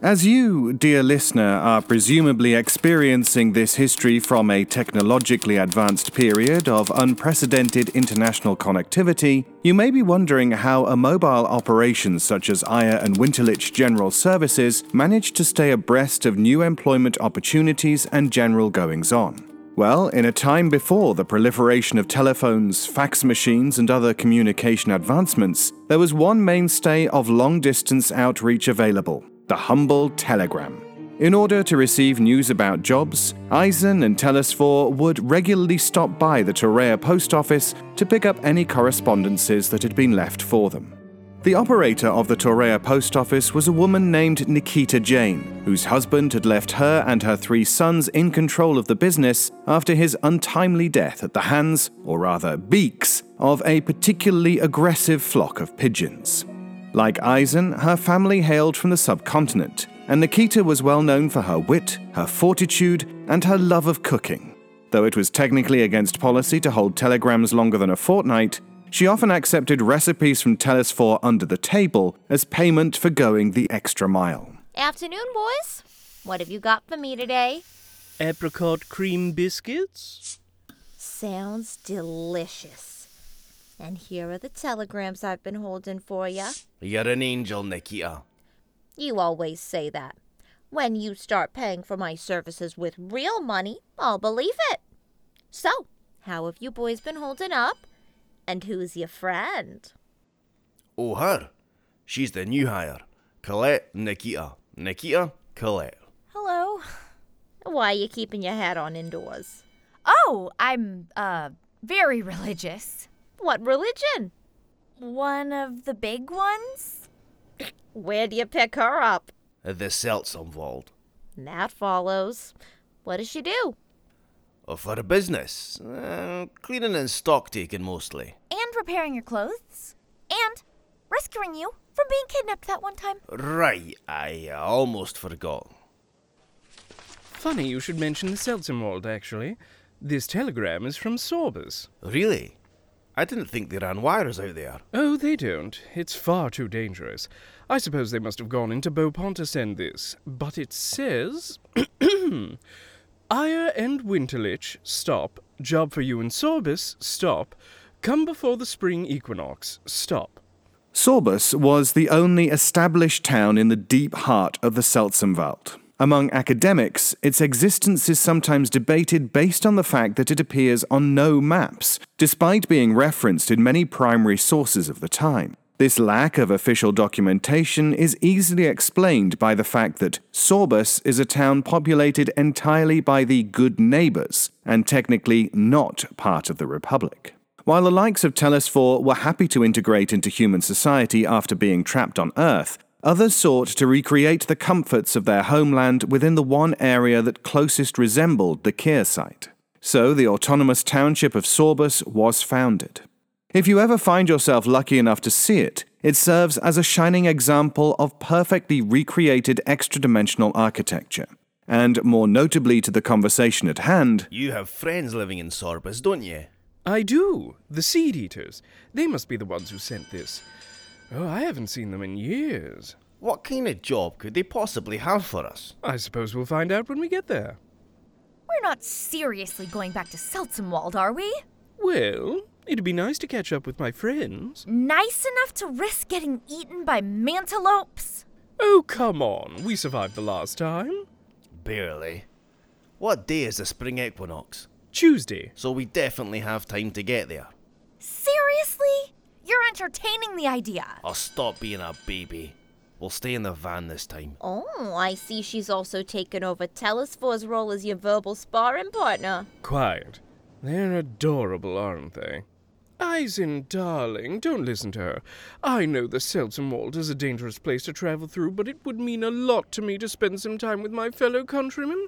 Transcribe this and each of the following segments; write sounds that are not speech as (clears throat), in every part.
As you, dear listener, are presumably experiencing this history from a technologically advanced period of unprecedented international connectivity, you may be wondering how a mobile operation such as Aya and Winterlich General Services managed to stay abreast of new employment opportunities and general goings on. Well, in a time before the proliferation of telephones, fax machines, and other communication advancements, there was one mainstay of long distance outreach available the humble telegram. In order to receive news about jobs, Eisen and Telesphore would regularly stop by the Torea post office to pick up any correspondences that had been left for them. The operator of the Torea post office was a woman named Nikita Jane, whose husband had left her and her three sons in control of the business after his untimely death at the hands, or rather beaks, of a particularly aggressive flock of pigeons. Like Eisen, her family hailed from the subcontinent, and Nikita was well known for her wit, her fortitude, and her love of cooking. Though it was technically against policy to hold telegrams longer than a fortnight, she often accepted recipes from Telesphore under the table as payment for going the extra mile. Afternoon, boys. What have you got for me today? Apricot cream biscuits? Sounds delicious. And here are the telegrams I've been holding for you. You're an angel, Nikita. You always say that. When you start paying for my services with real money, I'll believe it. So, how have you boys been holding up? And who's your friend? Oh, her. She's the new hire. Colette Nikita. Nikita, Colette. Hello. Why are you keeping your hat on indoors? Oh, I'm, uh, very religious. What religion? One of the big ones? Where do you pick her up? The Seltsamwald. That follows. What does she do? Oh, for a business. Uh, cleaning and stock taking mostly. And repairing your clothes. And rescuing you from being kidnapped that one time. Right, I uh, almost forgot. Funny you should mention the Seltsamwald, actually. This telegram is from Sorbus. Really? I didn't think they ran wires out there. Oh, they don't. It's far too dangerous. I suppose they must have gone into Beaupont to send this. But it says. (clears throat) Aya and Winterlich, stop. Job for you and Sorbus, stop. Come before the spring equinox, stop. Sorbus was the only established town in the deep heart of the Seltsamwald. Among academics, its existence is sometimes debated based on the fact that it appears on no maps, despite being referenced in many primary sources of the time. This lack of official documentation is easily explained by the fact that Sorbus is a town populated entirely by the good neighbors and technically not part of the Republic. While the likes of Telesphore were happy to integrate into human society after being trapped on Earth, others sought to recreate the comforts of their homeland within the one area that closest resembled the Kehrseite. So the autonomous township of Sorbus was founded. If you ever find yourself lucky enough to see it, it serves as a shining example of perfectly recreated extra dimensional architecture. And more notably to the conversation at hand, You have friends living in Sorbus, don't you? I do. The Seed Eaters. They must be the ones who sent this. Oh, I haven't seen them in years. What kind of job could they possibly have for us? I suppose we'll find out when we get there. We're not seriously going back to Seltsamwald, are we? Well, it'd be nice to catch up with my friends. Nice enough to risk getting eaten by mantelopes? Oh, come on. We survived the last time. Barely. What day is the spring equinox? Tuesday. So we definitely have time to get there. Seriously? You're entertaining the idea. I'll stop being a baby. We'll stay in the van this time. Oh, I see she's also taken over Telesphore's role as your verbal sparring partner. Quiet. They're adorable, aren't they? Eisen, darling, don't listen to her. I know the Seltsamwald is a dangerous place to travel through, but it would mean a lot to me to spend some time with my fellow countrymen.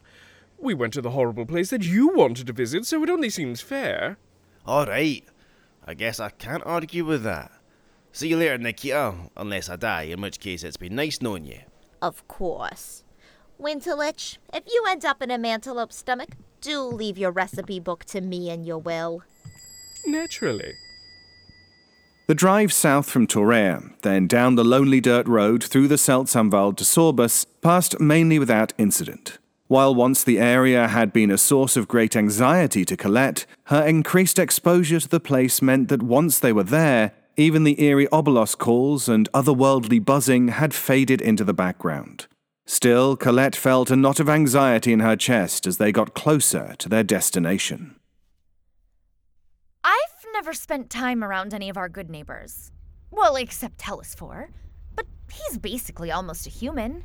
We went to the horrible place that you wanted to visit, so it only seems fair. All right. I guess I can't argue with that. See you later, Nikita. Oh, unless I die, in which case it's been nice knowing you. Of course. Winterlich, if you end up in a mantelope's stomach, do leave your recipe book to me and your will. Naturally. The drive south from Torreya, then down the lonely dirt road through the Seltsamwald to Sorbus, passed mainly without incident. While once the area had been a source of great anxiety to Colette, her increased exposure to the place meant that once they were there, even the eerie obolos calls and otherworldly buzzing had faded into the background. Still, Colette felt a knot of anxiety in her chest as they got closer to their destination. I've never spent time around any of our good neighbors. Well, except Telesphore. But he's basically almost a human.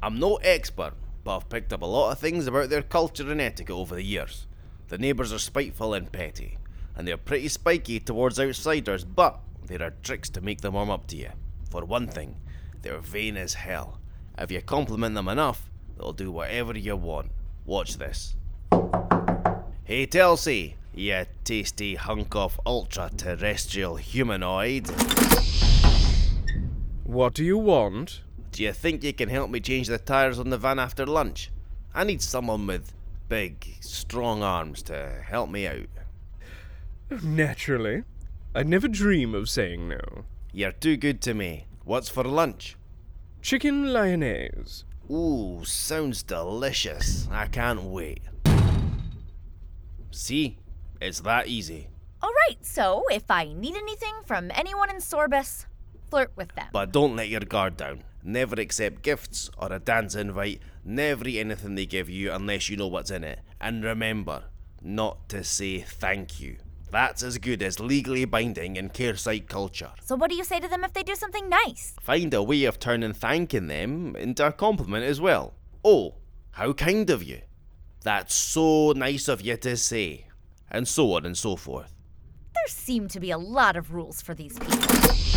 I'm no expert, but I've picked up a lot of things about their culture and etiquette over the years. The neighbours are spiteful and petty, and they're pretty spiky towards outsiders, but there are tricks to make them warm up to you. For one thing, they're vain as hell. If you compliment them enough, they'll do whatever you want. Watch this. Hey Telsey, you tasty hunk of ultra terrestrial humanoid. What do you want? Do you think you can help me change the tyres on the van after lunch? I need someone with big, strong arms to help me out. Naturally. I'd never dream of saying no. You're too good to me. What's for lunch? Chicken lyonnaise. Ooh, sounds delicious. I can't wait. See? It's that easy. Alright, so if I need anything from anyone in Sorbus, flirt with them. But don't let your guard down. Never accept gifts or a dance invite. Never eat anything they give you unless you know what's in it. And remember, not to say thank you. That's as good as legally binding in Kehrseite culture. so what do you say to them if they do something nice? Find a way of turning thanking them into a compliment as well. Oh, how kind of you. That's so nice of you to say. And so on and so forth. There seem to be a lot of rules for these people.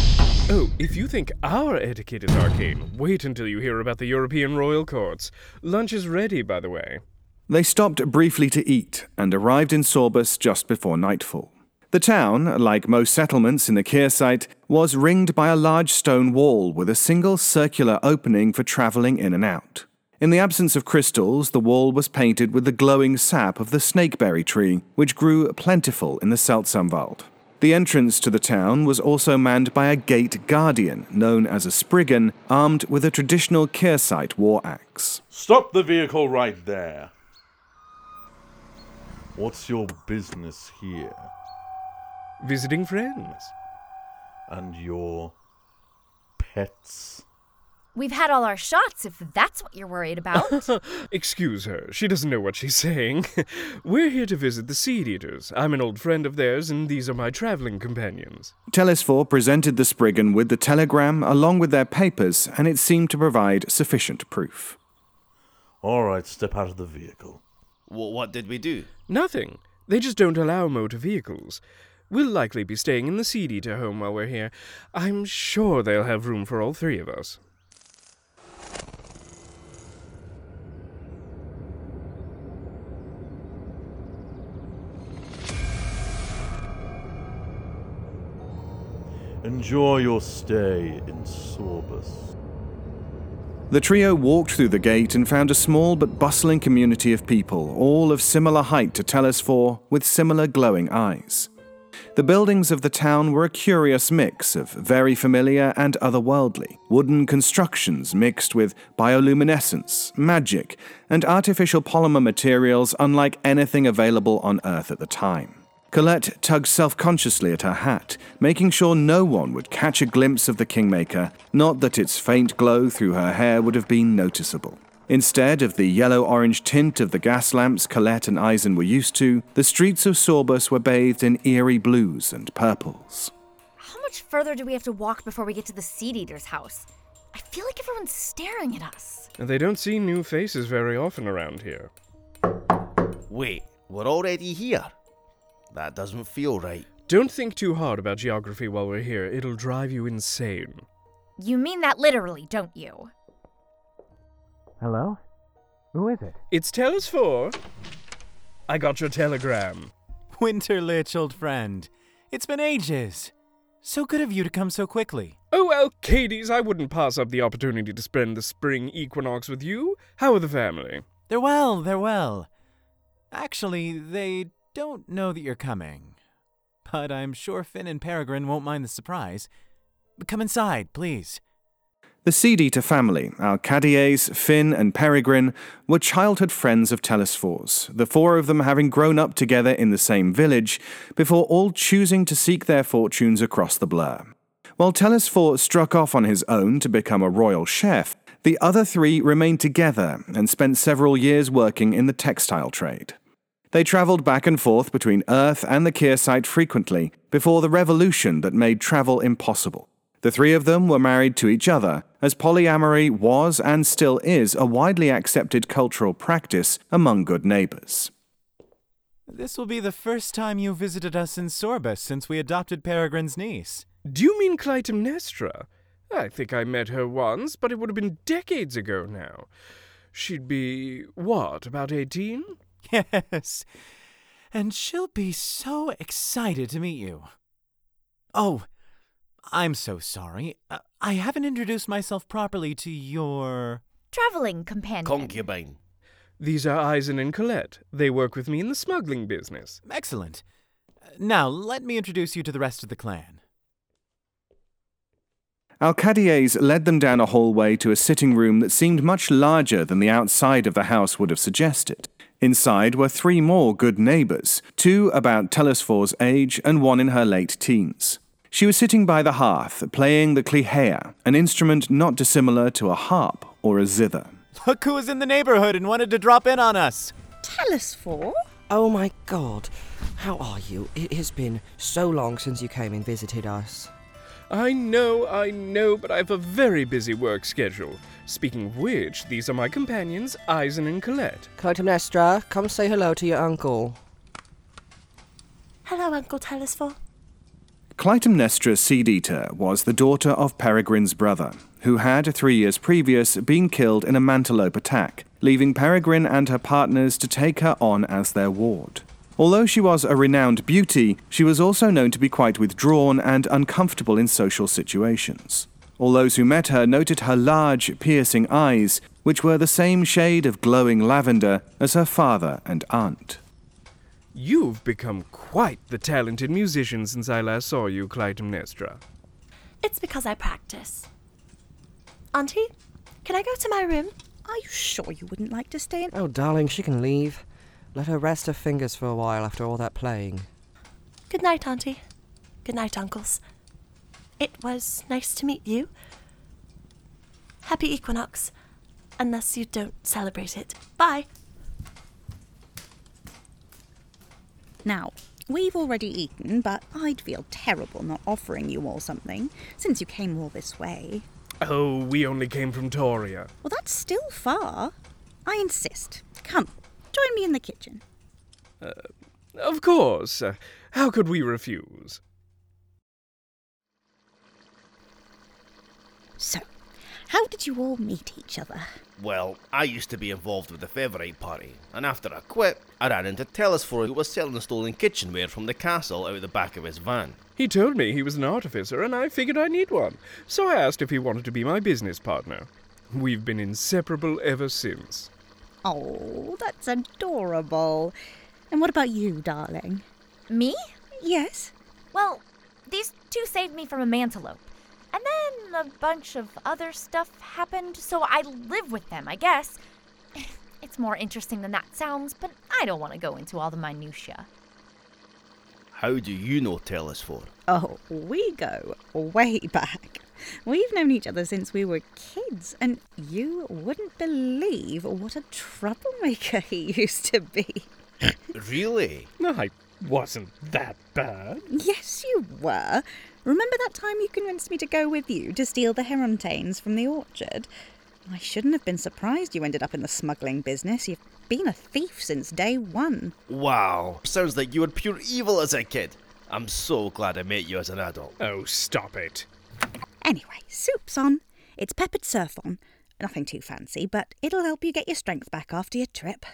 Oh, if you think our etiquette is arcane, wait until you hear about the European royal courts. Lunch is ready, by the way. They stopped briefly to eat and arrived in Sorbus just before nightfall. The town, like most settlements in the Kehrseite, was ringed by a large stone wall with a single circular opening for travelling in and out. In the absence of crystals, the wall was painted with the glowing sap of the snakeberry tree, which grew plentiful in the Seltsamwald. The entrance to the town was also manned by a gate guardian, known as a Spriggan, armed with a traditional Kehrseite war axe. Stop the vehicle right there. What's your business here? Visiting friends. And your pets? We've had all our shots if that's what you're worried about. (laughs) Excuse her, she doesn't know what she's saying. (laughs) We're here to visit the Seed Eaters. I'm an old friend of theirs, and these are my traveling companions. Telesphore presented the Spriggan with the telegram along with their papers, and it seemed to provide sufficient proof. All right, step out of the vehicle. Wh- what did we do? Nothing. They just don't allow motor vehicles. We'll likely be staying in the Seed Eater home while we're here. I'm sure they'll have room for all three of us. Enjoy your stay in Sorbus. The trio walked through the gate and found a small but bustling community of people, all of similar height to Telesphore, with similar glowing eyes. The buildings of the town were a curious mix of very familiar and otherworldly wooden constructions mixed with bioluminescence, magic, and artificial polymer materials unlike anything available on Earth at the time. Colette tugged self consciously at her hat, making sure no one would catch a glimpse of the Kingmaker, not that its faint glow through her hair would have been noticeable. Instead of the yellow orange tint of the gas lamps Colette and Eisen were used to, the streets of Sorbus were bathed in eerie blues and purples. How much further do we have to walk before we get to the Seed Eater's house? I feel like everyone's staring at us. They don't see new faces very often around here. Wait, we're already here? That doesn't feel right. Don't think too hard about geography while we're here, it'll drive you insane. You mean that literally, don't you? Hello? Who is it? It's Telesphore. I got your telegram. Winterlich, old friend. It's been ages. So good of you to come so quickly. Oh, well, Cades, I wouldn't pass up the opportunity to spend the spring equinox with you. How are the family? They're well, they're well. Actually, they don't know that you're coming. but I'm sure Finn and Peregrine won't mind the surprise. Come inside, please. The Seed Eater family, Alkadies, Finn, and Peregrine, were childhood friends of Telesphore's, the four of them having grown up together in the same village before all choosing to seek their fortunes across the blur. While Telesphore struck off on his own to become a royal chef, the other three remained together and spent several years working in the textile trade. They travelled back and forth between Earth and the Kehrseite frequently before the revolution that made travel impossible. The three of them were married to each other, as polyamory was and still is a widely accepted cultural practice among good neighbours. This will be the first time you visited us in Sorbus since we adopted Peregrine's niece. Do you mean Clytemnestra? I think I met her once, but it would have been decades ago now. She'd be, what, about 18? Yes. And she'll be so excited to meet you. Oh, I'm so sorry. Uh, I haven't introduced myself properly to your. Traveling companion. Concubine. These are Eisen and Colette. They work with me in the smuggling business. Excellent. Now, let me introduce you to the rest of the clan. Alkadies led them down a hallway to a sitting room that seemed much larger than the outside of the house would have suggested. Inside were three more good neighbours, two about Telesphore's age and one in her late teens. She was sitting by the hearth, playing the klihea, an instrument not dissimilar to a harp or a zither. Look who was in the neighborhood and wanted to drop in on us. Telesphore? Oh my god. How are you? It has been so long since you came and visited us. I know, I know, but I have a very busy work schedule. Speaking of which, these are my companions, Eisen and Colette. Clytemnestra, come say hello to your uncle. Hello, Uncle Telesphore. Clytemnestra Eater was the daughter of Peregrine's brother, who had, three years previous, been killed in a Mantelope attack, leaving Peregrine and her partners to take her on as their ward. Although she was a renowned beauty, she was also known to be quite withdrawn and uncomfortable in social situations. All those who met her noted her large, piercing eyes, which were the same shade of glowing lavender as her father and aunt. You've become quite the talented musician since I last saw you, Clytemnestra. It's because I practice. Auntie, can I go to my room? Are you sure you wouldn't like to stay in? Oh, darling, she can leave. Let her rest her fingers for a while after all that playing. Good night, Auntie. Good night, uncles. It was nice to meet you. Happy equinox, unless you don't celebrate it. Bye. Now, we've already eaten, but I'd feel terrible not offering you all something, since you came all this way. Oh, we only came from Toria. Well, that's still far. I insist. Come, join me in the kitchen. Of course. Uh, how could we refuse? So, how did you all meet each other? Well, I used to be involved with the Feverite party, and after I quit, I ran into Telesphore who was selling stolen kitchenware from the castle out the back of his van. He told me he was an artificer, and I figured I need one. So I asked if he wanted to be my business partner. We've been inseparable ever since. Oh, that's adorable. And what about you, darling? Me? Yes? Well, these two saved me from a mantelope. And then a bunch of other stuff happened, so I live with them, I guess. (laughs) It's more interesting than that sounds, but I don't want to go into all the minutiae. How do you know Telesphore? Oh, we go way back. We've known each other since we were kids, and you wouldn't believe what a troublemaker (laughs) he used to be. Really? I wasn't that bad. Yes, you were. Remember that time you convinced me to go with you to steal the Herontanes from the orchard? I shouldn't have been surprised you ended up in the smuggling business. You've been a thief since day one. Wow. Sounds like you were pure evil as a kid. I'm so glad I met you as an adult. Oh, stop it. Anyway, soup's on. It's peppered surf on. Nothing too fancy, but it'll help you get your strength back after your trip.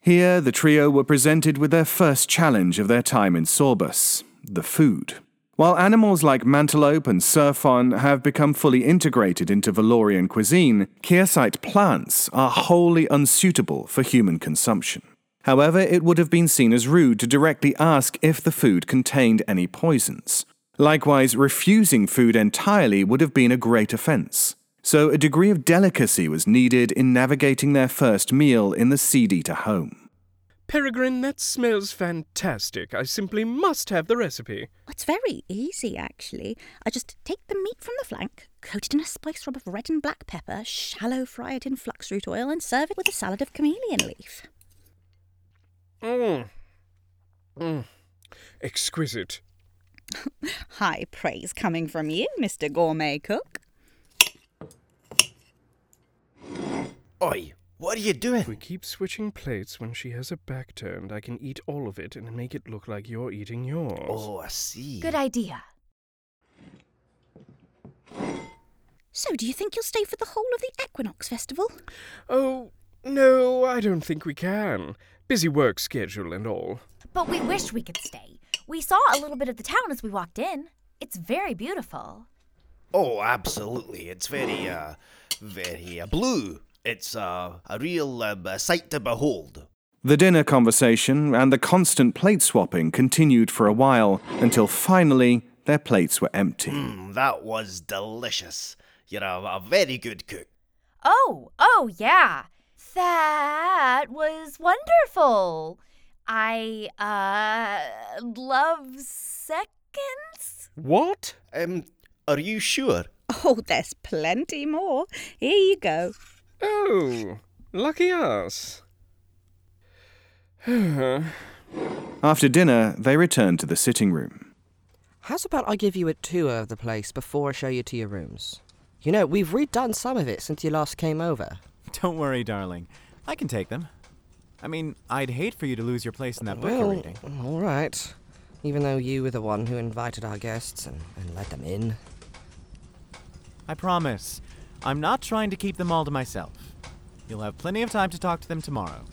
Here, the trio were presented with their first challenge of their time in Sorbus the food. While animals like mantelope and surfon have become fully integrated into Valorian cuisine, Kehrseite plants are wholly unsuitable for human consumption. However, it would have been seen as rude to directly ask if the food contained any poisons. Likewise, refusing food entirely would have been a great offence. So, a degree of delicacy was needed in navigating their first meal in the Seed Eater home. Peregrine, that smells fantastic. I simply must have the recipe. It's very easy, actually. I just take the meat from the flank, coat it in a spice rub of red and black pepper, shallow fry it in flaxroot oil, and serve it with a salad of chameleon leaf. Mmm. Mmm. Exquisite. (laughs) High praise coming from you, Mr. Gourmet Cook. Oi, what are you doing? If we keep switching plates when she has her back turned, I can eat all of it and make it look like you're eating yours. Oh, I see. Good idea. So, do you think you'll stay for the whole of the Equinox Festival? Oh, no, I don't think we can. Busy work schedule and all. But we wish we could stay. We saw a little bit of the town as we walked in. It's very beautiful. Oh, absolutely. It's very, uh, very uh, blue. It's uh, a real uh, sight to behold. The dinner conversation and the constant plate swapping continued for a while until finally their plates were empty. Mm, that was delicious. You're a, a very good cook. Oh, oh, yeah. That was wonderful. I, uh, love seconds? What? Um, are you sure? Oh, there's plenty more. Here you go. Oh, lucky us. (sighs) After dinner, they returned to the sitting room. How's about I give you a tour of the place before I show you to your rooms? You know, we've redone some of it since you last came over. Don't worry, darling. I can take them. I mean, I'd hate for you to lose your place in that book you're Well, reading. all right. Even though you were the one who invited our guests and, and let them in. I promise. I'm not trying to keep them all to myself. You'll have plenty of time to talk to them tomorrow.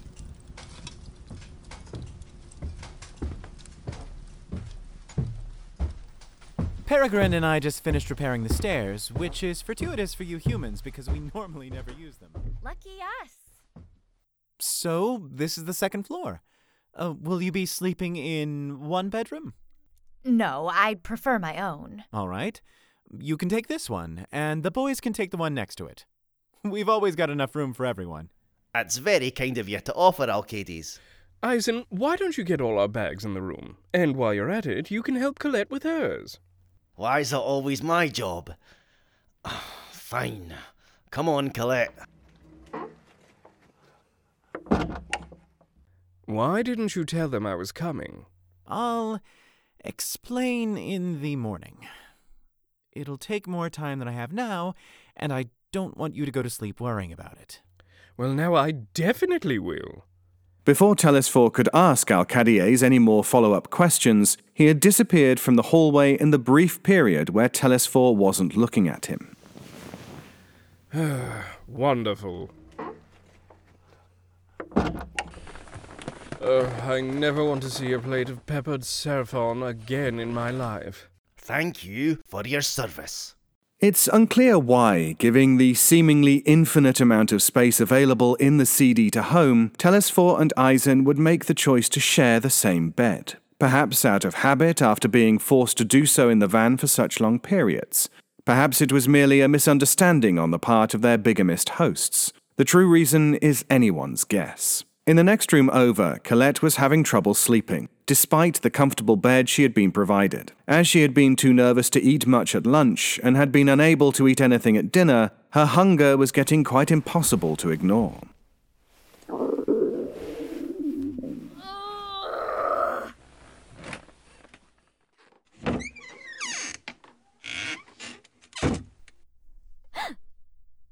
Peregrine and I just finished repairing the stairs, which is fortuitous for you humans because we (laughs) normally never use them. Lucky us. So, this is the second floor. Uh, will you be sleeping in one bedroom? No, I'd prefer my own. All right. You can take this one, and the boys can take the one next to it. (laughs) We've always got enough room for everyone. That's very kind of you to offer, Alkadies. Eisen, why don't you get all our bags in the room? And while you're at it, you can help Colette with hers. Why is it always my job? (sighs) Fine. Come on, Colette. Why didn't you tell them I was coming? I'll explain in the morning. It'll take more time than I have now, and I don't want you to go to sleep worrying about it. Well, now I definitely will. Before Telesphore could ask Alkadies any more follow up questions, he had disappeared from the hallway in the brief period where Telesphore wasn't looking at him. (sighs) Wonderful. Uh, I never want to see a plate of peppered seraphon again in my life. Thank you for your service. It's unclear why, giving the seemingly infinite amount of space available in the Seed Eater home, Telesphore and Eisen would make the choice to share the same bed. Perhaps out of habit after being forced to do so in the van for such long periods. Perhaps it was merely a misunderstanding on the part of their bigamist hosts. The true reason is anyone's guess. In the next room over, Colette was having trouble sleeping, despite the comfortable bed she had been provided. As she had been too nervous to eat much at lunch and had been unable to eat anything at dinner, her hunger was getting quite impossible to ignore.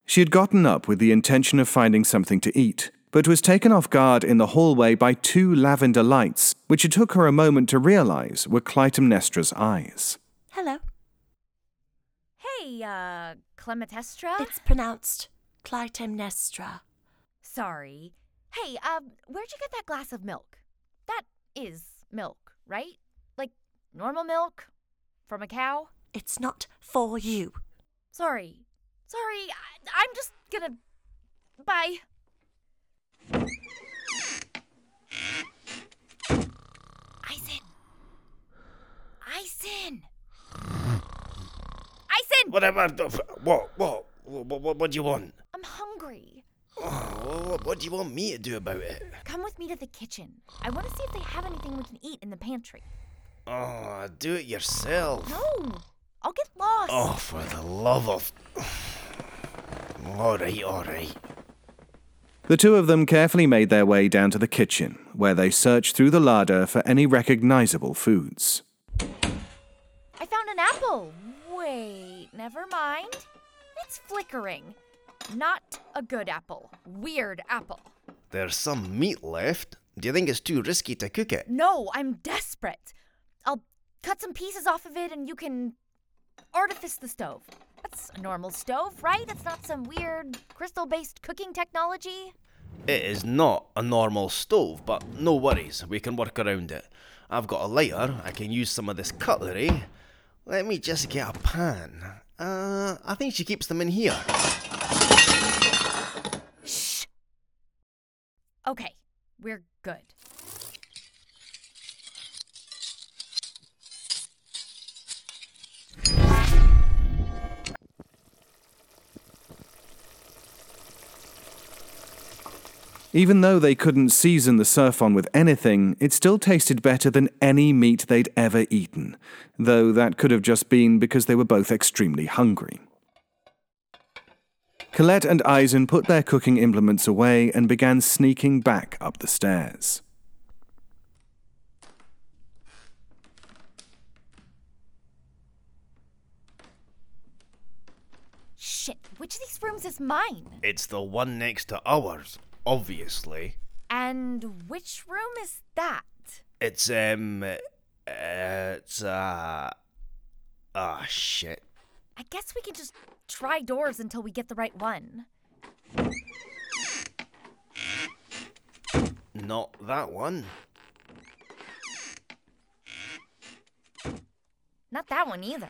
She had gotten up with the intention of finding something to eat, but was taken off guard in the hallway by two lavender lights, which it took her a moment to realize were Clytemnestra's eyes. Hello. Hey, uh, Clementestra? It's pronounced Clytemnestra. Sorry. Hey, um, where'd you get that glass of milk? That is milk, right? Like normal milk? From a cow? It's not for you. Sorry. Sorry, I, I'm just gonna. Bye. Eisen! Eisen! Eisen! Whatever. What? What? What, what, what do you want? I'm hungry. Oh, what, what do you want me to do about it? Come with me to the kitchen. I want to see if they have anything we can eat in the pantry. Oh, do it yourself. No! I'll get lost. Oh, for the love of. (sighs) Alright, alright. The two of them carefully made their way down to the kitchen, where they searched through the larder for any recognizable foods. I found an apple. Wait, never mind. It's flickering. Not a good apple. Weird apple. There's some meat left. Do you think it's too risky to cook it? No, I'm desperate. I'll cut some pieces off of it and you can artifice the stove. That's a normal stove, right? It's not some weird crystal based cooking technology. It is not a normal stove, but no worries, we can work around it. I've got a lighter, I can use some of this cutlery. Let me just get a pan. Uh, I think she keeps them in here. Shh. Okay, we're good. Even though they couldn't season the surfon with anything, it still tasted better than any meat they'd ever eaten, though that could have just been because they were both extremely hungry. Colette and Eisen put their cooking implements away and began sneaking back up the stairs. Shit, which of these rooms is mine? It's the one next to ours, obviously. And which room is that? It's, um. Uh, it's, uh. Ah, shit. I guess we can just try doors until we get the right one. Not that one. Not that one either.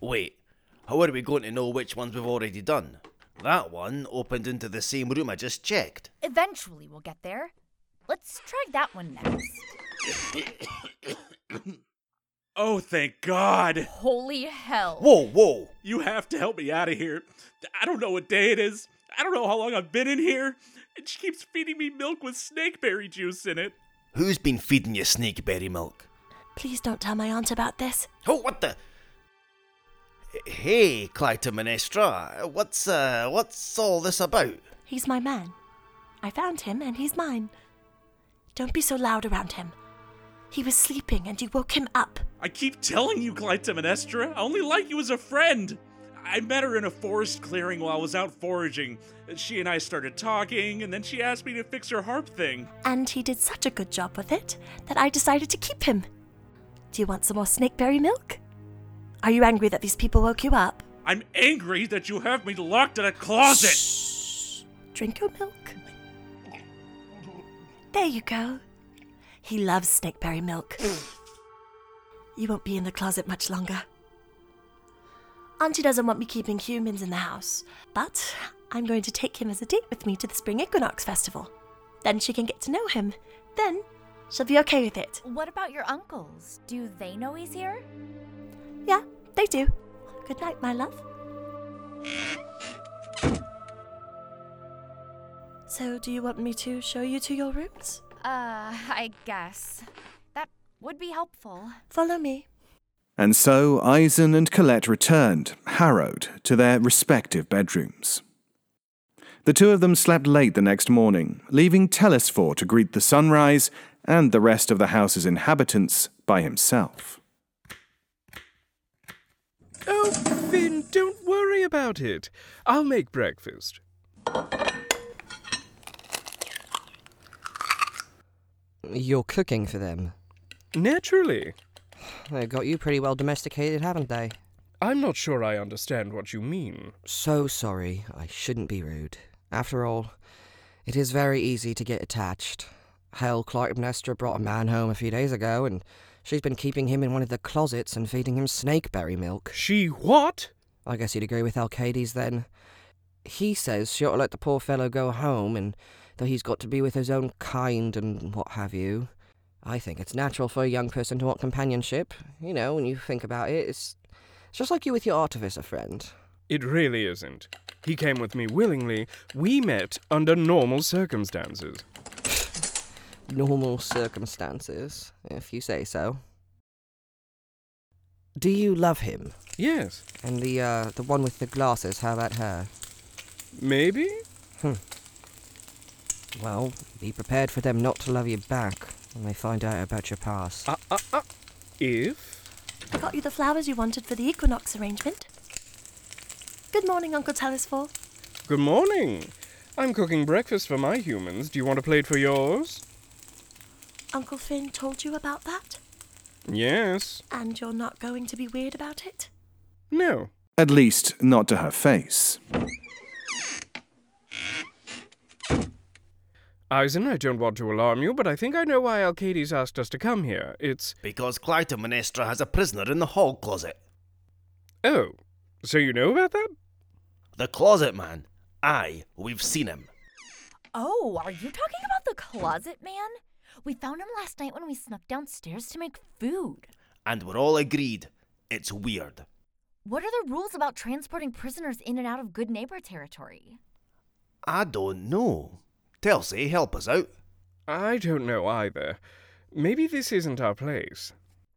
Wait, how are we going to know which ones we've already done? That one opened into the same room I just checked. Eventually we'll get there. Let's try that one next. (coughs) Oh, thank God. Holy hell. Whoa, whoa! You have to help me out of here. I don't know what day it is. I don't know how long I've been in here. And she keeps feeding me milk with snakeberry juice in it. Who's been feeding you snakeberry milk? Please don't tell my aunt about this. Oh, what the? Hey, Clytemnestra, what's uh, what's all this about? He's my man. I found him and he's mine. Don't be so loud around him. He was sleeping and you woke him up. I keep telling you, Clytemnestra, I only like you as a friend. I met her in a forest clearing while I was out foraging. She and I started talking, and then she asked me to fix her harp thing. And he did such a good job with it that I decided to keep him. Do you want some more snakeberry milk? Are you angry that these people woke you up? I'm angry that you have me locked in a closet. Shh. Drink your milk. There you go. He loves snakeberry milk. you won't be in the closet much longer. Auntie doesn't want me keeping humans in the house, but I'm going to take him as a date with me to the Spring Equinox Festival. Then she can get to know him. Then she'll be okay with it. What about your uncles? Do they know he's here? Yeah, they do. Good night, my love. So, do you want me to show you to your rooms? Uh, I guess. That would be helpful. Follow me. And so Eisen and Colette returned, harrowed, to their respective bedrooms. The two of them slept late the next morning, leaving Telesphore to greet the sunrise and the rest of the house's inhabitants by himself. Oh, Finn, don't worry about it. I'll make breakfast. You're cooking for them. Naturally. They've got you pretty well domesticated, haven't they? I'm not sure I understand what you mean. So sorry. I shouldn't be rude. After all, it is very easy to get attached. Hell, Clytemnestra brought a man home a few days ago, and she's been keeping him in one of the closets and feeding him snakeberry milk. She what? I guess you'd agree with Alkadies then. He says she ought to let the poor fellow go home and that he's got to be with his own kind and what have you. I think it's natural for a young person to want companionship. You know, when you think about it, it's, it's just like you with your artificer friend. It really isn't. He came with me willingly. We met under normal circumstances. Normal circumstances, if you say so. Do you love him? Yes. And the uh the one with the glasses, how about her? Maybe? Hmm. Well, be prepared for them not to love you back when they find out about your past. Uh, uh, uh. If? I got you the flowers you wanted for the equinox arrangement. Good morning, Uncle Telesphore. Good morning. I'm cooking breakfast for my humans. Do you want a plate for yours? Uncle Finn told you about that? Yes. And you're not going to be weird about it? No. At least, not to her face. Eisen, I don't want to alarm you, but I think I know why Alkadies asked us to come here. It's. Because Clytemnestra has a prisoner in the hall closet. Oh, so you know about that? The closet man. Aye, we've seen him. Oh, are you talking about the closet man? We found him last night when we snuck downstairs to make food. And we're all agreed. It's weird. What are the rules about transporting prisoners in and out of good neighbor territory? I don't know. Telsey, help us out. I don't know either. Maybe this isn't our place.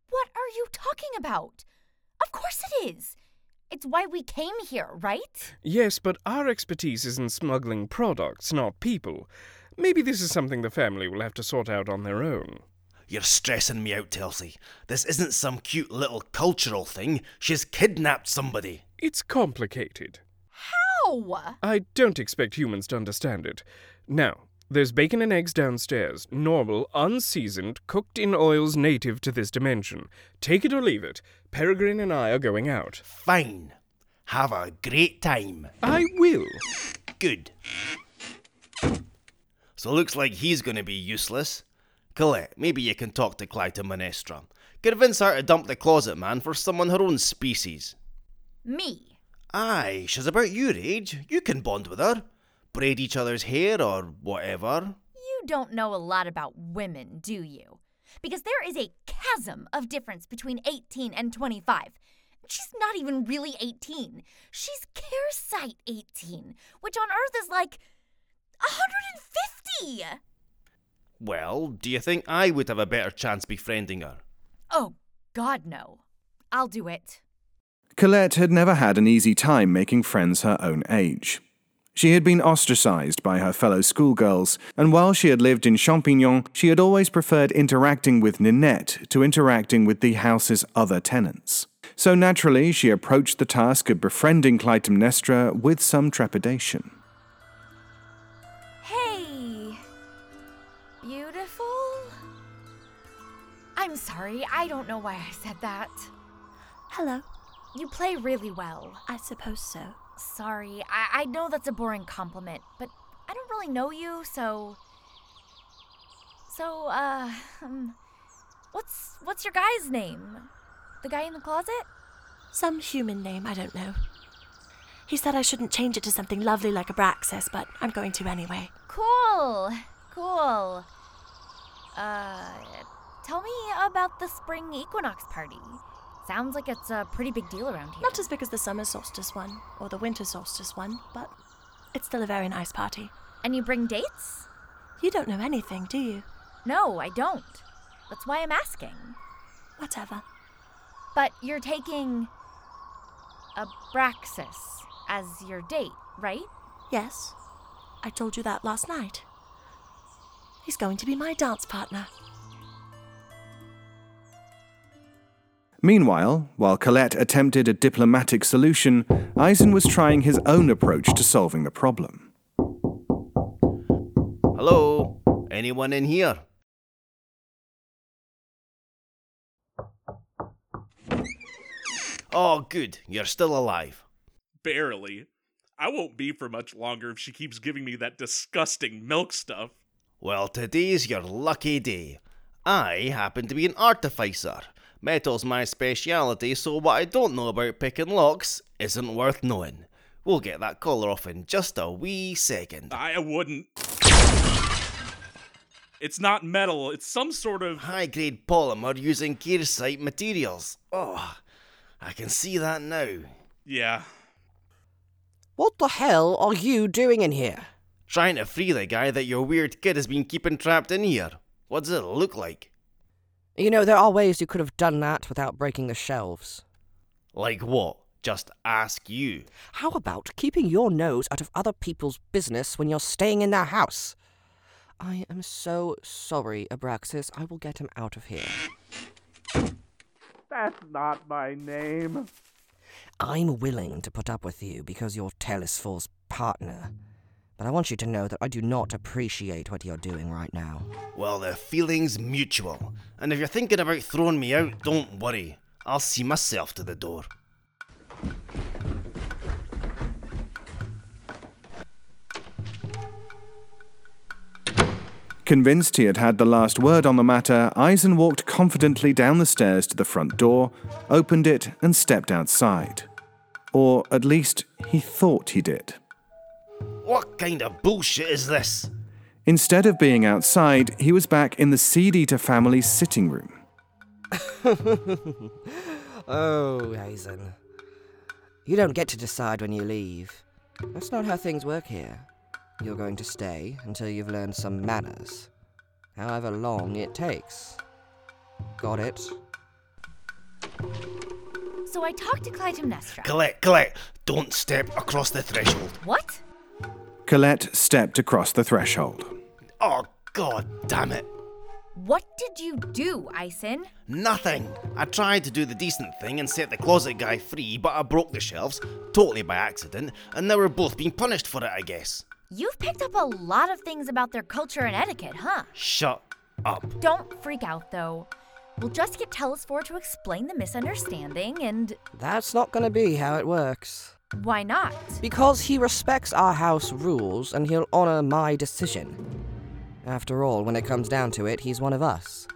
What are you talking about? Of course it is. It's why we came here, right? Yes, but our expertise is in smuggling products, not people. Maybe this is something the family will have to sort out on their own. You're stressing me out, Telsey. This isn't some cute little cultural thing. She's kidnapped somebody. It's complicated. How? I don't expect humans to understand it. Now, there's bacon and eggs downstairs, normal, unseasoned, cooked in oils native to this dimension. Take it or leave it. Peregrine and I are going out. Fine. Have a great time. I will. Good. So looks like he's gonna be useless. Colette, maybe you can talk to Clytemnestra. Convince her to dump the closet man for someone her own species. Me. Aye, she's about your age. You can bond with her. Braid each other's hair or whatever. You don't know a lot about women, do you? Because there is a chasm of difference between 18 and 25. She's not even really 18. She's Kehrseite 18, which on Earth is like 150. Well, do you think I would have a better chance befriending her? Oh, God, no. I'll do it. Colette had never had an easy time making friends her own age. She had been ostracized by her fellow schoolgirls, and while she had lived in Champignon, she had always preferred interacting with Ninette to interacting with the house's other tenants. So naturally, she approached the task of befriending Clytemnestra with some trepidation. I'm sorry, I don't know why I said that. Hello. You play really well. I suppose so. Sorry, I, I know that's a boring compliment, but I don't really know you, so. So, uh, um, what's what's your guy's name? The guy in the closet? Some human name, I don't know. He said I shouldn't change it to something lovely like Abraxas, but I'm going to anyway. Cool, cool. Uh, tell me about the spring equinox party. Sounds like it's a pretty big deal around here. Not as big as the summer solstice one or the winter solstice one, but it's still a very nice party. And you bring dates? You don't know anything, do you? No, I don't. That's why I'm asking. Whatever. But you're taking Abraxas as your date, right? Yes. I told you that last night. He's going to be my dance partner. Meanwhile, while Colette attempted a diplomatic solution, Eisen was trying his own approach to solving the problem. Hello? Anyone in here? Oh, good. You're still alive. Barely. I won't be for much longer if she keeps giving me that disgusting milk stuff. Well, today's your lucky day. I happen to be an artificer. Metal's my speciality, so what I don't know about picking locks isn't worth knowing. We'll get that collar off in just a wee second. I wouldn't. It's not metal, it's some sort of. High grade polymer using Kehrseite materials. Oh, I can see that now. Yeah. What the hell are you doing in here? Trying to free the guy that your weird kid has been keeping trapped in here. What does it look like? You know, there are ways you could have done that without breaking the shelves. Like what? Just ask you. How about keeping your nose out of other people's business when you're staying in their house? I am so sorry, Abraxas. I will get him out of here. That's not my name. I'm willing to put up with you because you're Telesphore's partner. But I want you to know that I do not appreciate what you're doing right now. Well, the feeling's mutual. And if you're thinking about throwing me out, don't worry. I'll see myself to the door. Convinced he had had the last word on the matter, Eisen walked confidently down the stairs to the front door, opened it, and stepped outside. Or at least he thought he did. What kind of bullshit is this? Instead of being outside, he was back in the Seed Eater family's sitting room. (laughs) oh, Eisen. You don't get to decide when you leave. That's not how things work here. You're going to stay until you've learned some manners, however long it takes. Got it? So I talked to Clytemnestra. Colette, Colette, don't step across the threshold. What? Colette stepped across the threshold. Oh, god damn it. What did you do, Eisen? Nothing. I tried to do the decent thing and set the closet guy free, but I broke the shelves, totally by accident, and now we're both being punished for it, I guess. You've picked up a lot of things about their culture and etiquette, huh? Shut up. Don't freak out, though. We'll just get Telesphore to explain the misunderstanding and. That's not going to be how it works. Why not? Because he respects our house rules and he'll honor my decision. After all, when it comes down to it, he's one of us.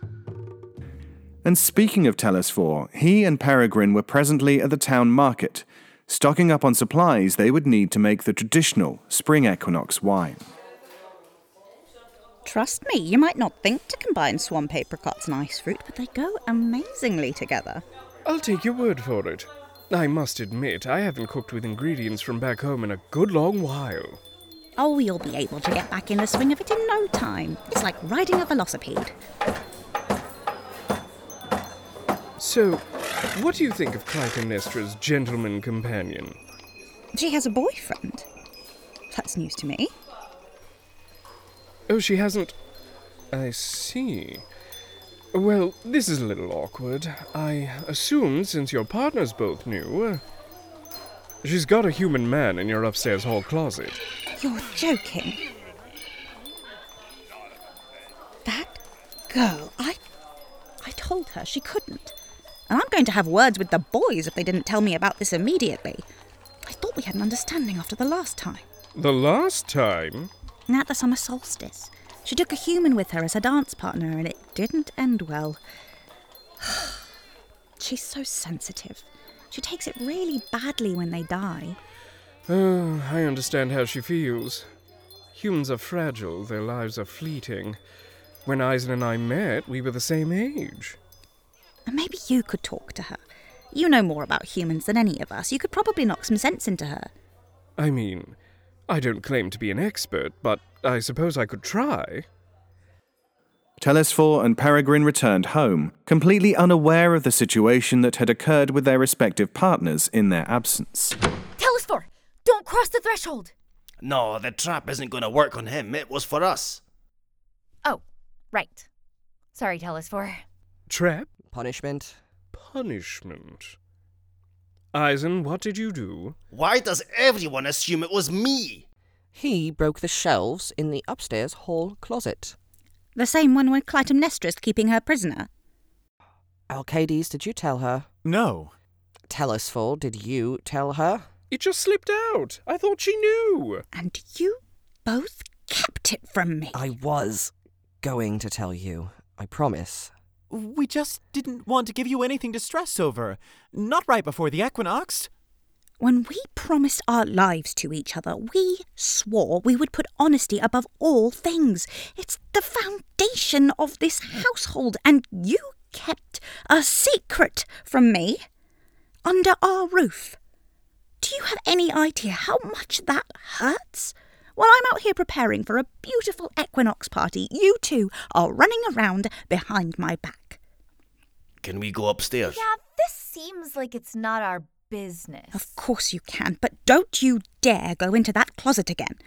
And speaking of Telesphore, he and Peregrine were presently at the town market, stocking up on supplies they would need to make the traditional spring equinox wine. Trust me, you might not think to combine swamp apricots and ice fruit, but they go amazingly together. I'll take your word for it. I must admit, I haven't cooked with ingredients from back home in a good long while. Oh, you'll be able to get back in the swing of it in no time. It's like riding a velocipede. So, what do you think of Clytemnestra's gentleman companion? She has a boyfriend. That's news to me. Oh, she hasn't. I see. Well, this is a little awkward. I assumed since your partners both knew. uh, She's got a human man in your upstairs hall closet. You're joking. That girl, I I told her she couldn't. And I'm going to have words with the boys if they didn't tell me about this immediately. I thought we had an understanding after the last time. The last time? At the summer solstice. She took a human with her as her dance partner, and it didn't end well. (sighs) She's so sensitive. She takes it really badly when they die. Oh, I understand how she feels. Humans are fragile, their lives are fleeting. When Eisen and I met, we were the same age. And maybe you could talk to her. You know more about humans than any of us. You could probably knock some sense into her. I mean, I don't claim to be an expert, but I suppose I could try. Telesphore and Peregrine returned home, completely unaware of the situation that had occurred with their respective partners in their absence. Telesphore, don't cross the threshold. No, the trap isn't going to work on him. It was for us. Oh, right. Sorry, Telesphore. Trap? Punishment? Punishment. Eisen, what did you do? Why does everyone assume it was me? He broke the shelves in the upstairs hall closet. The same one where Clytemnestra's keeping her prisoner. Alkadies, did you tell her? No. Telesphore, did you tell her? It just slipped out. I thought she knew. And you both kept it from me. I was going to tell you. I promise. We just didn't want to give you anything to stress over. Not right before the equinox. When we promised our lives to each other, we swore we would put honesty above all things. It's the foundation of this household, and you kept a secret from me under our roof. Do you have any idea how much that hurts? While I'm out here preparing for a beautiful equinox party, you two are running around behind my back. Can we go upstairs? Yeah, this seems like it's not our business. Of course you can, but don't you dare go into that closet again.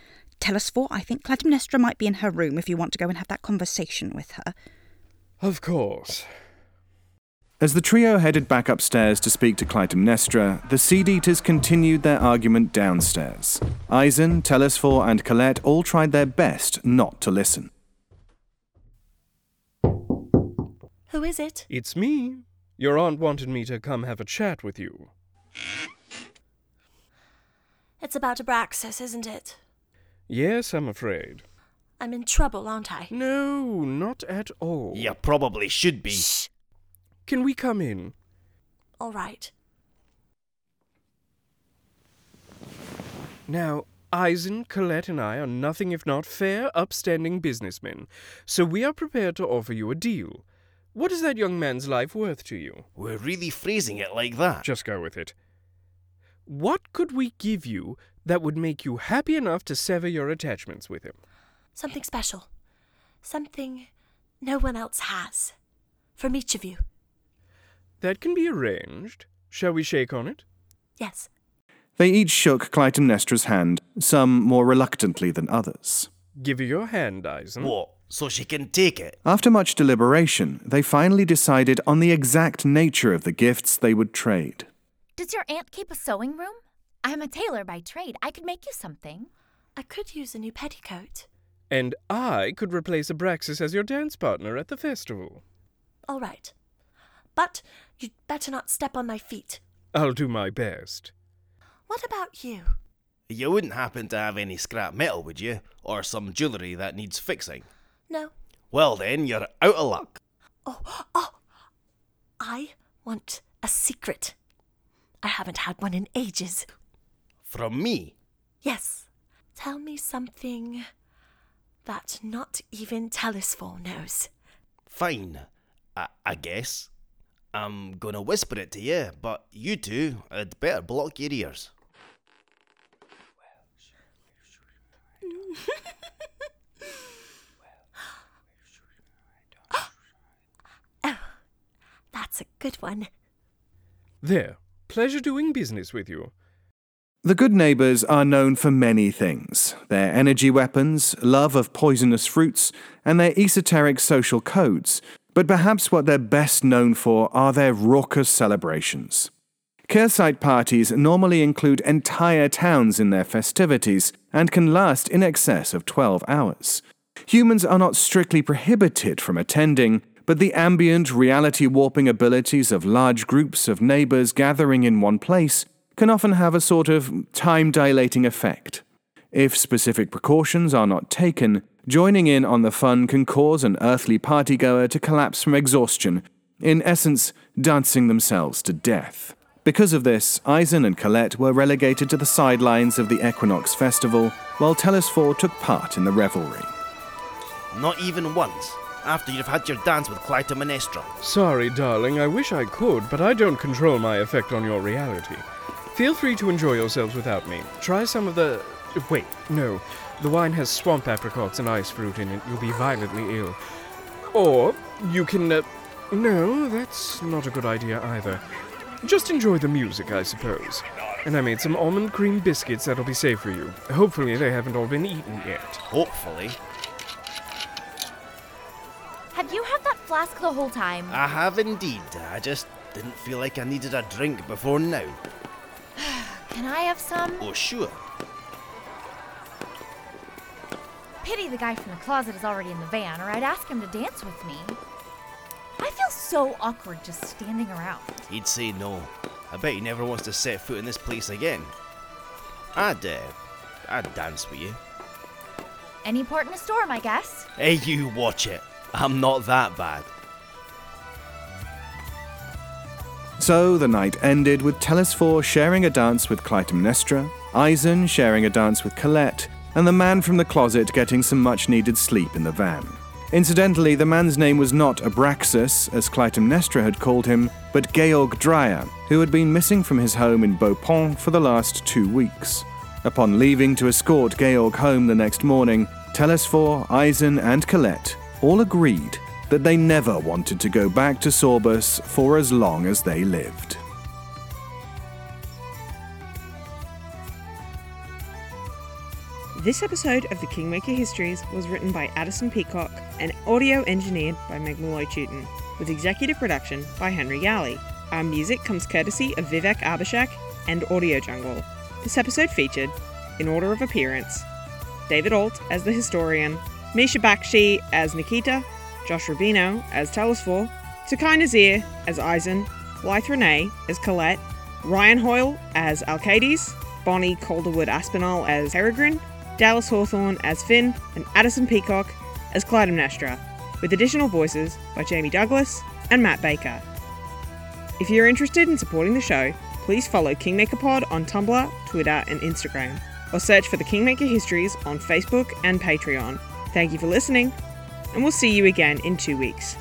Telesphore I think Clytemnestra might be in her room if you want to go and have that conversation with her. Of course. As the trio headed back upstairs to speak to Clytemnestra, the Seed Eaters continued their argument downstairs. Eisen, Telesphore, and Colette all tried their best not to listen. Who is it? It's me. Your aunt wanted me to come have a chat with you. It's about Abraxas, isn't it? Yes, I'm afraid. I'm in trouble, aren't I? No, not at all. You probably should be. Shh. Can we come in? All right. Now, Eisen, Colette, and I are nothing if not fair, upstanding businessmen, so we are prepared to offer you a deal. What is that young man's life worth to you? We're really phrasing it like that. Just go with it. What could we give you that would make you happy enough to sever your attachments with him? Something special. Something no one else has. From each of you. That can be arranged. Shall we shake on it? Yes. They each shook Clytemnestra's hand, some more reluctantly than others. Give her your hand, Eisen. What? So she can take it? After much deliberation, they finally decided on the exact nature of the gifts they would trade. Does your aunt keep a sewing room? I'm a tailor by trade. I could make you something. I could use a new petticoat. And I could replace Abraxas as your dance partner at the festival. All right. But you'd better not step on my feet. I'll do my best. What about you? You wouldn't happen to have any scrap metal, would you? Or some jewellery that needs fixing? No. Well, then, you're out of luck. Oh, oh. I want a secret. I haven't had one in ages. From me? Yes. Tell me something that not even Telesphore knows. Fine. I, I guess. I'm gonna whisper it to you, but you two had better block your ears. (laughs) oh, that's a good one. There. Pleasure doing business with you. The good neighbours are known for many things their energy weapons, love of poisonous fruits, and their esoteric social codes. But perhaps what they're best known for are their raucous celebrations. Kehrseite parties normally include entire towns in their festivities and can last in excess of 12 hours. Humans are not strictly prohibited from attending, but the ambient reality warping abilities of large groups of neighbors gathering in one place can often have a sort of time dilating effect. If specific precautions are not taken, joining in on the fun can cause an earthly partygoer to collapse from exhaustion, in essence, dancing themselves to death. Because of this, Eisen and Colette were relegated to the sidelines of the Equinox Festival, while Telesphore took part in the revelry. Not even once, after you've had your dance with Clytemnestra. Sorry, darling, I wish I could, but I don't control my effect on your reality. Feel free to enjoy yourselves without me. Try some of the. Wait, no. The wine has swamp apricots and ice fruit in it. You'll be violently ill. Or you can. Uh... No, that's not a good idea either. Just enjoy the music, I suppose. And I made some almond cream biscuits that'll be safe for you. Hopefully, they haven't all been eaten yet. Hopefully. Have you had that flask the whole time? I have indeed. I just didn't feel like I needed a drink before now. (sighs) Can I have some? Oh, sure. Pity the guy from the closet is already in the van, or I'd ask him to dance with me. I feel so awkward just standing around. He'd say no. I bet he never wants to set foot in this place again. I'd, uh, I'd dance with you. Any port in a storm, I guess. Hey, you watch it. I'm not that bad. So the night ended with Telesphore sharing a dance with Clytemnestra, Eisen sharing a dance with Colette, and the man from the closet getting some much needed sleep in the van. Incidentally, the man's name was not Abraxas, as Clytemnestra had called him, but Georg Dreyer, who had been missing from his home in Beaupont for the last two weeks. Upon leaving to escort Georg home the next morning, Telesphore, Eisen, and Colette all agreed that they never wanted to go back to Sorbus for as long as they lived. This episode of the Kingmaker Histories was written by Addison Peacock and audio engineered by Meg Malloy Tootin, with executive production by Henry Galley. Our music comes courtesy of Vivek Abhishek and Audio Jungle. This episode featured, in order of appearance, David Ault as the historian, Misha Bakshi as Nikita, Josh Rubino as Telesphore, Taqi Nazeer as Eisen, Blythe Renay as Colette, Ryan Hoyle as Alkadies, Bonnie Calderwood Aspinall as Peregrine, Dallas Hawthorn as Finn, and Addison Peacock as Clytemnestra, with additional voices by Jamie Douglas and Matt Baker. If you're interested in supporting the show, please follow Kingmaker Pod on Tumblr, Twitter, and Instagram, or search for the Kingmaker Histories on Facebook and Patreon. Thank you for listening, and we'll see you again in two weeks.